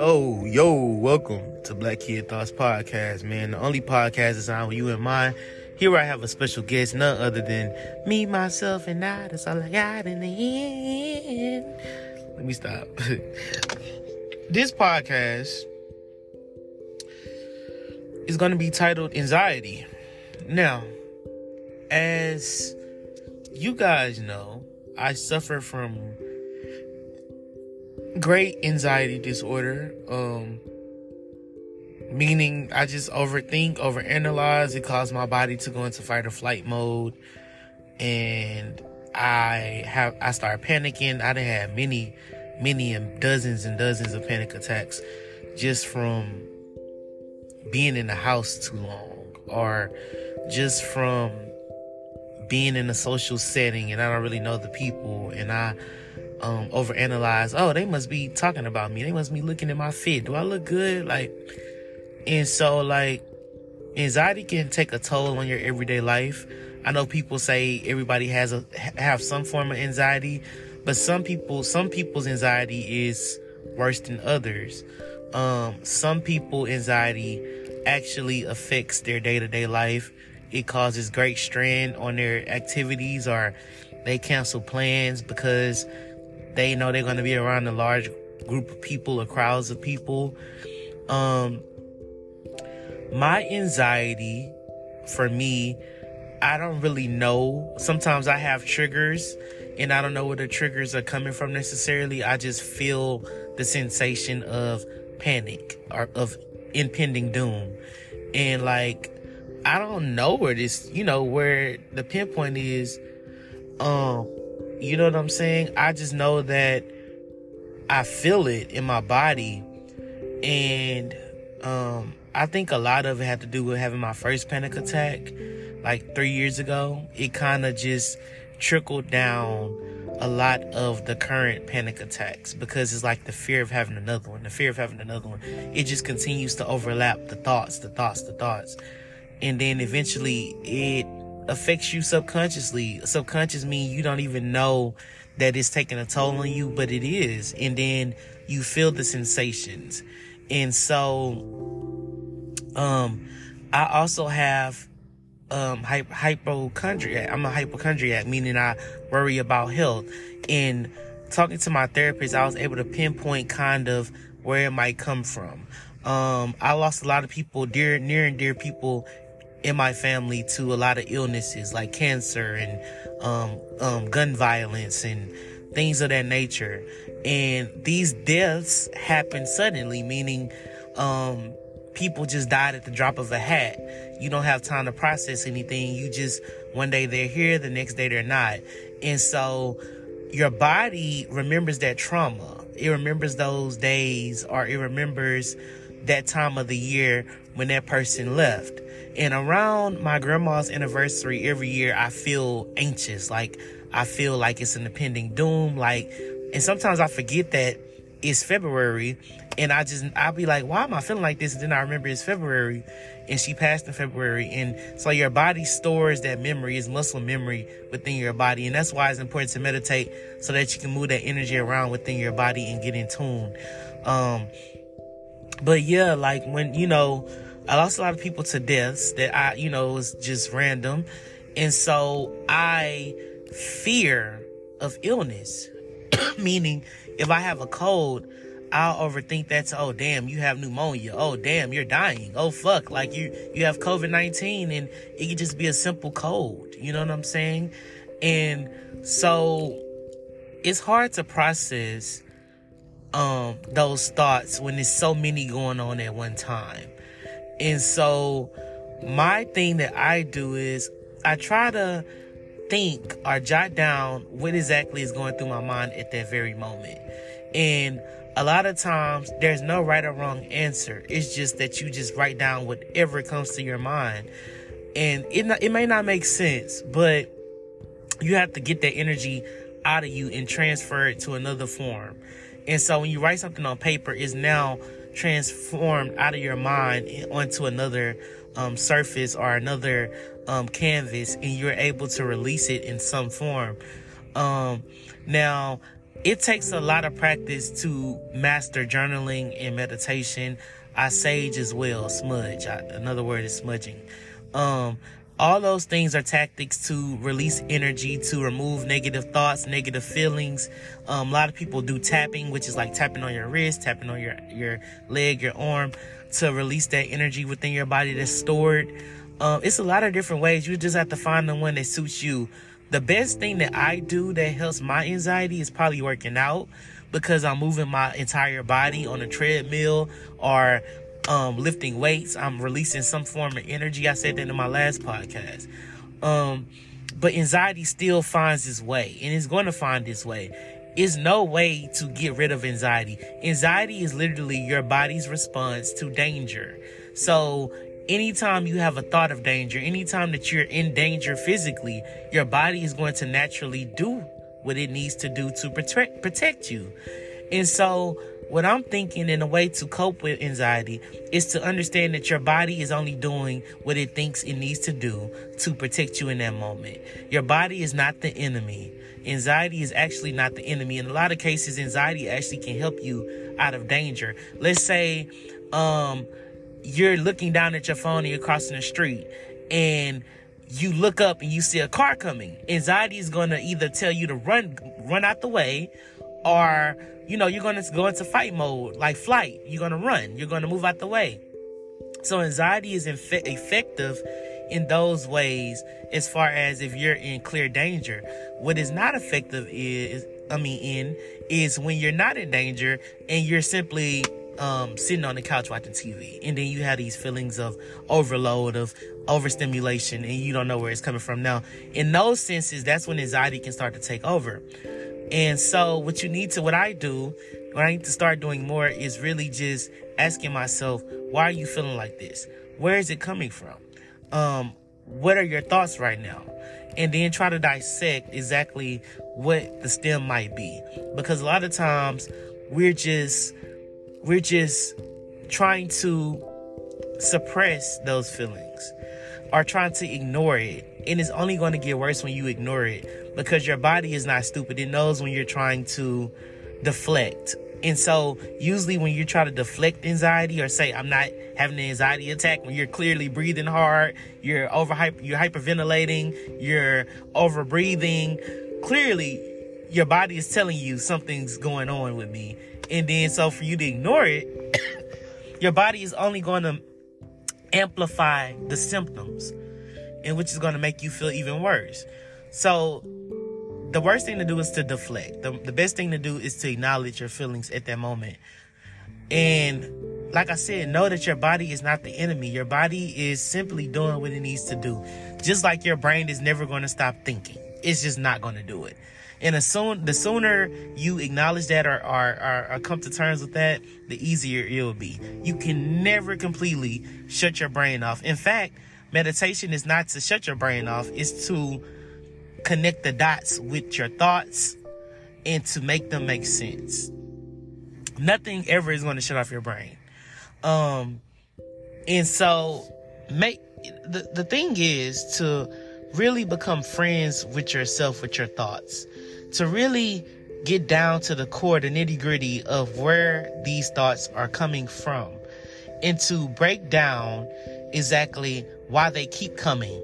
Oh, yo, welcome to Black Kid Thoughts Podcast, man. The only podcast designed with you and mind. Here I have a special guest, none other than me, myself, and I. That's all I got in the end. Let me stop. this podcast is going to be titled Anxiety. Now, as you guys know, I suffer from great anxiety disorder. Um, meaning I just overthink, overanalyze. It causes my body to go into fight or flight mode, and I have I start panicking. I done had many, many and dozens and dozens of panic attacks just from being in the house too long, or just from being in a social setting and I don't really know the people and I um overanalyze, oh, they must be talking about me. They must be looking at my fit. Do I look good? Like and so like anxiety can take a toll on your everyday life. I know people say everybody has a have some form of anxiety, but some people some people's anxiety is worse than others. Um, some people anxiety actually affects their day-to-day life. It causes great strain on their activities or they cancel plans because they know they're going to be around a large group of people or crowds of people. Um, my anxiety for me, I don't really know. Sometimes I have triggers and I don't know where the triggers are coming from necessarily. I just feel the sensation of panic or of impending doom. And like, I don't know where this, you know, where the pinpoint is. Um, you know what I'm saying? I just know that I feel it in my body. And um I think a lot of it had to do with having my first panic attack like 3 years ago. It kind of just trickled down a lot of the current panic attacks because it's like the fear of having another one, the fear of having another one. It just continues to overlap the thoughts, the thoughts, the thoughts. And then eventually it affects you subconsciously. Subconscious means you don't even know that it's taking a toll on you, but it is. And then you feel the sensations. And so, um, I also have, um, hypochondriac. I'm a hypochondriac, meaning I worry about health. And talking to my therapist, I was able to pinpoint kind of where it might come from. Um, I lost a lot of people, dear, near and dear people in my family to a lot of illnesses like cancer and um, um, gun violence and things of that nature. And these deaths happen suddenly, meaning um, people just died at the drop of a hat. You don't have time to process anything. You just, one day they're here, the next day they're not. And so your body remembers that trauma. It remembers those days or it remembers that time of the year when that person left. And around my grandma's anniversary every year, I feel anxious. Like, I feel like it's an impending doom. Like, and sometimes I forget that it's February and I just, I'll be like, why am I feeling like this? And then I remember it's February and she passed in February. And so your body stores that memory, is muscle memory within your body. And that's why it's important to meditate so that you can move that energy around within your body and get in tune. Um, but yeah, like when, you know, I lost a lot of people to deaths that I, you know, was just random. And so I fear of illness, meaning if I have a cold, I'll overthink that to, oh, damn, you have pneumonia. Oh, damn, you're dying. Oh, fuck. Like you, you have COVID 19 and it could just be a simple cold. You know what I'm saying? And so it's hard to process um, those thoughts when there's so many going on at one time. And so my thing that I do is I try to think or jot down what exactly is going through my mind at that very moment. And a lot of times there's no right or wrong answer. It's just that you just write down whatever comes to your mind. And it it may not make sense, but you have to get that energy out of you and transfer it to another form. And so when you write something on paper, is now transformed out of your mind onto another um, surface or another um, canvas, and you're able to release it in some form. Um, now, it takes a lot of practice to master journaling and meditation. I sage as well, smudge. I, another word is smudging. Um, all those things are tactics to release energy, to remove negative thoughts, negative feelings. Um, a lot of people do tapping, which is like tapping on your wrist, tapping on your, your leg, your arm to release that energy within your body that's stored. Um, it's a lot of different ways. You just have to find the one that suits you. The best thing that I do that helps my anxiety is probably working out because I'm moving my entire body on a treadmill or um, lifting weights. I'm releasing some form of energy. I said that in my last podcast. Um, but anxiety still finds its way and it's going to find its way. Is no way to get rid of anxiety. Anxiety is literally your body's response to danger. So anytime you have a thought of danger, anytime that you're in danger physically, your body is going to naturally do what it needs to do to protect protect you. And so what I'm thinking in a way to cope with anxiety is to understand that your body is only doing what it thinks it needs to do to protect you in that moment. Your body is not the enemy. Anxiety is actually not the enemy. In a lot of cases, anxiety actually can help you out of danger. Let's say, um, you're looking down at your phone and you're crossing the street and you look up and you see a car coming. Anxiety is going to either tell you to run, run out the way or you know, you're going to go into fight mode, like flight. You're going to run. You're going to move out the way. So anxiety is inf- effective in those ways as far as if you're in clear danger. What is not effective is, I mean, in is when you're not in danger and you're simply um, sitting on the couch watching TV, and then you have these feelings of overload, of overstimulation, and you don't know where it's coming from. Now, in those senses, that's when anxiety can start to take over. And so, what you need to, what I do, what I need to start doing more is really just asking myself, why are you feeling like this? Where is it coming from? Um, what are your thoughts right now? And then try to dissect exactly what the stem might be. Because a lot of times we're just, we're just trying to suppress those feelings or trying to ignore it. And it's only going to get worse when you ignore it because your body is not stupid. It knows when you're trying to deflect. And so, usually, when you try to deflect anxiety or say, I'm not having an anxiety attack, when you're clearly breathing hard, you're over you're hyperventilating, you're over breathing, clearly, your body is telling you something's going on with me. And then, so for you to ignore it, your body is only going to amplify the symptoms, and which is going to make you feel even worse. So the worst thing to do is to deflect. The, the best thing to do is to acknowledge your feelings at that moment. And like I said, know that your body is not the enemy. Your body is simply doing what it needs to do. Just like your brain is never going to stop thinking. It's just not going to do it. And soon, the sooner you acknowledge that or, or, or, or come to terms with that, the easier it will be. You can never completely shut your brain off. In fact, meditation is not to shut your brain off. It's to connect the dots with your thoughts and to make them make sense. Nothing ever is going to shut off your brain. Um, and so make the, the thing is to really become friends with yourself, with your thoughts, to really get down to the core, the nitty gritty of where these thoughts are coming from, and to break down exactly why they keep coming.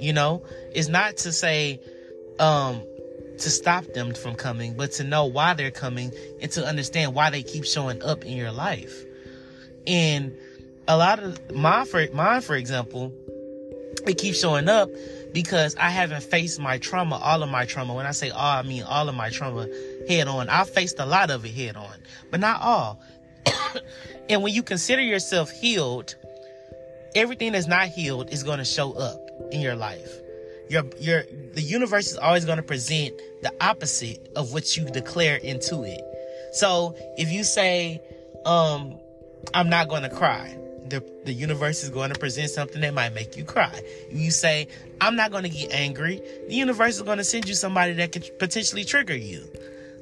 You know, it's not to say, um, to stop them from coming, but to know why they're coming and to understand why they keep showing up in your life. And a lot of mine, for mine, for example, it keeps showing up because I haven't faced my trauma, all of my trauma. When I say all, I mean all of my trauma head on. I faced a lot of it head on, but not all. and when you consider yourself healed, everything that's not healed is going to show up in your life your your the universe is always going to present the opposite of what you declare into it. So if you say, um, I'm not going to cry, the, the universe is going to present something that might make you cry. You say, I'm not going to get angry, the universe is going to send you somebody that could potentially trigger you.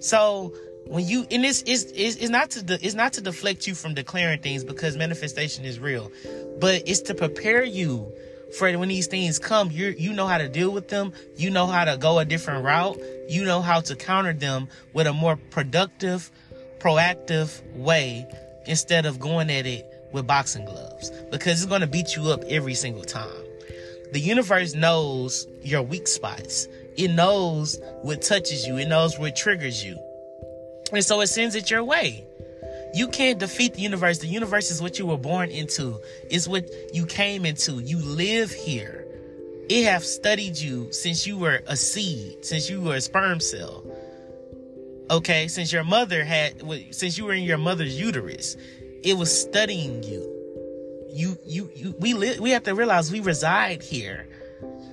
So when you and this is is not to de, it's not to deflect you from declaring things because manifestation is real, but it's to prepare you for when these things come, you you know how to deal with them. You know how to go a different route. You know how to counter them with a more productive, proactive way instead of going at it with boxing gloves because it's going to beat you up every single time. The universe knows your weak spots. It knows what touches you. It knows what triggers you. And so it sends it your way. You can't defeat the universe. The universe is what you were born into. It's what you came into. You live here. It have studied you since you were a seed, since you were a sperm cell. Okay, since your mother had, since you were in your mother's uterus, it was studying you. You, you, you. We live. We have to realize we reside here.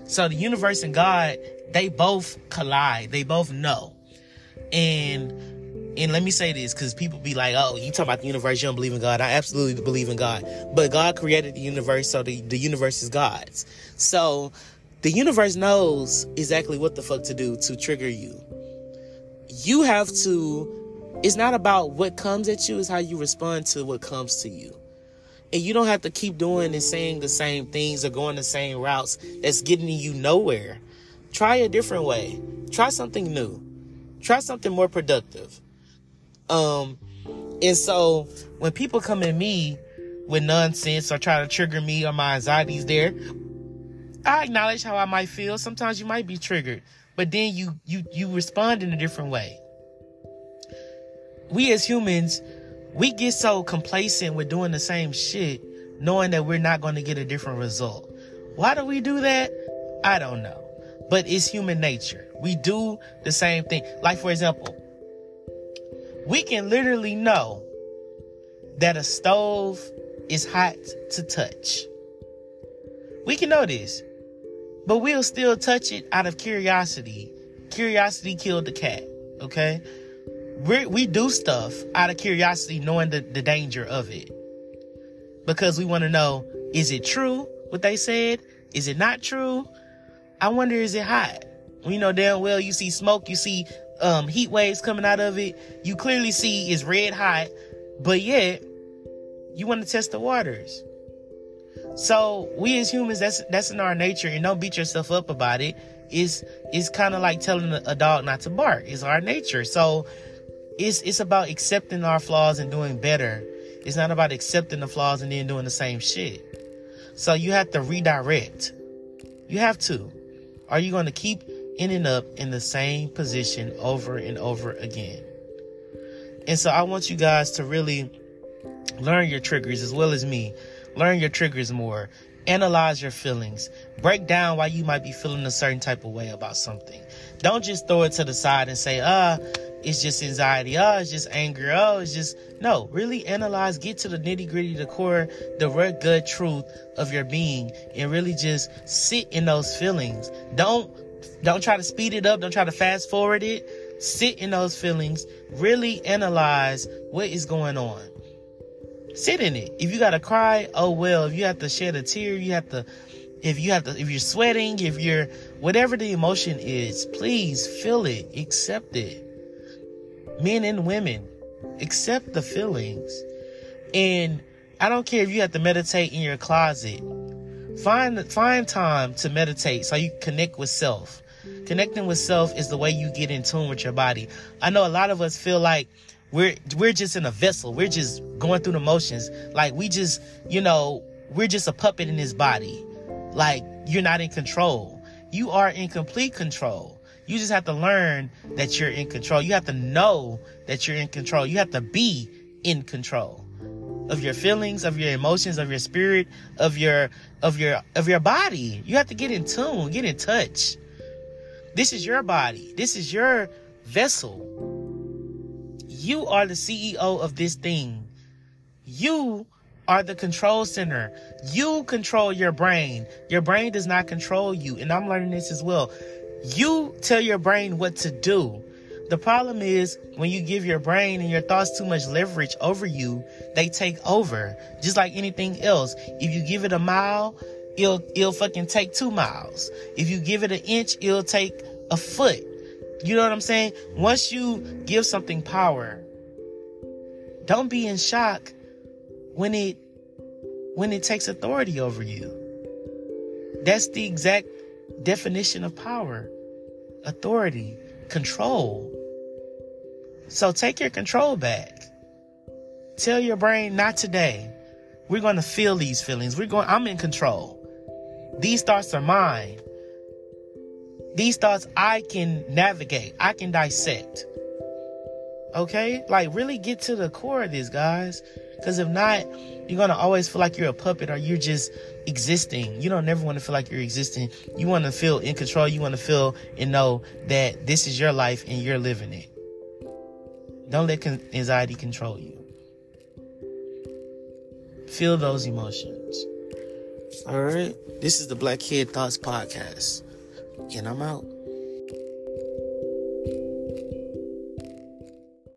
So the universe and God, they both collide. They both know, and and let me say this because people be like, oh, you talk about the universe, you don't believe in God. I absolutely believe in God. But God created the universe, so the, the universe is God's. So the universe knows exactly what the fuck to do to trigger you. You have to, it's not about what comes at you, it's how you respond to what comes to you. And you don't have to keep doing and saying the same things or going the same routes that's getting you nowhere. Try a different way. Try something new. Try something more productive. Um, and so when people come at me with nonsense or try to trigger me or my anxieties there, I acknowledge how I might feel. Sometimes you might be triggered, but then you you you respond in a different way. We as humans, we get so complacent with doing the same shit, knowing that we're not going to get a different result. Why do we do that? I don't know. But it's human nature. We do the same thing. Like for example, we can literally know that a stove is hot to touch. We can know this, but we'll still touch it out of curiosity. Curiosity killed the cat, okay? We we do stuff out of curiosity, knowing the, the danger of it. Because we want to know is it true what they said? Is it not true? I wonder, is it hot? We know damn well you see smoke, you see um, heat waves coming out of it. You clearly see it's red hot, but yet you want to test the waters. So we as humans, that's that's in our nature, and don't beat yourself up about it. It's it's kind of like telling a dog not to bark. It's our nature. So it's it's about accepting our flaws and doing better. It's not about accepting the flaws and then doing the same shit. So you have to redirect. You have to. Are you going to keep ending up in the same position over and over again. And so I want you guys to really learn your triggers as well as me. Learn your triggers more. Analyze your feelings. Break down why you might be feeling a certain type of way about something. Don't just throw it to the side and say, ah, it's just anxiety. Oh, it's just anger. Oh, it's just no. Really analyze, get to the nitty gritty, the core, the real good truth of your being, and really just sit in those feelings. Don't don't try to speed it up. Don't try to fast forward it. Sit in those feelings. Really analyze what is going on. Sit in it. If you gotta cry, oh well. If you have to shed a tear, you have to. If you have to, if you're sweating, if you're whatever the emotion is, please feel it, accept it. Men and women, accept the feelings. And I don't care if you have to meditate in your closet. Find find time to meditate so you connect with self. Connecting with self is the way you get in tune with your body. I know a lot of us feel like we're we're just in a vessel. We're just going through the motions. Like we just, you know, we're just a puppet in this body. Like you're not in control. You are in complete control. You just have to learn that you're in control. You have to know that you're in control. You have to be in control of your feelings, of your emotions, of your spirit, of your of your of your body. You have to get in tune, get in touch. This is your body. This is your vessel. You are the CEO of this thing. You are the control center. You control your brain. Your brain does not control you. And I'm learning this as well. You tell your brain what to do. The problem is when you give your brain and your thoughts too much leverage over you, they take over. Just like anything else. If you give it a mile, it'll it'll fucking take two miles. If you give it an inch, it'll take a foot. You know what I'm saying? Once you give something power, don't be in shock when it when it takes authority over you. That's the exact definition of power, authority, control. So take your control back. Tell your brain, not today. We're going to feel these feelings. We're going, I'm in control. These thoughts are mine. These thoughts I can navigate, I can dissect. Okay? Like, really get to the core of this, guys. Because if not, you're going to always feel like you're a puppet or you're just existing. You don't never want to feel like you're existing. You want to feel in control. You want to feel and know that this is your life and you're living it. Don't let anxiety control you. Feel those emotions. All right. This is the Black Kid Thoughts Podcast. And I'm out.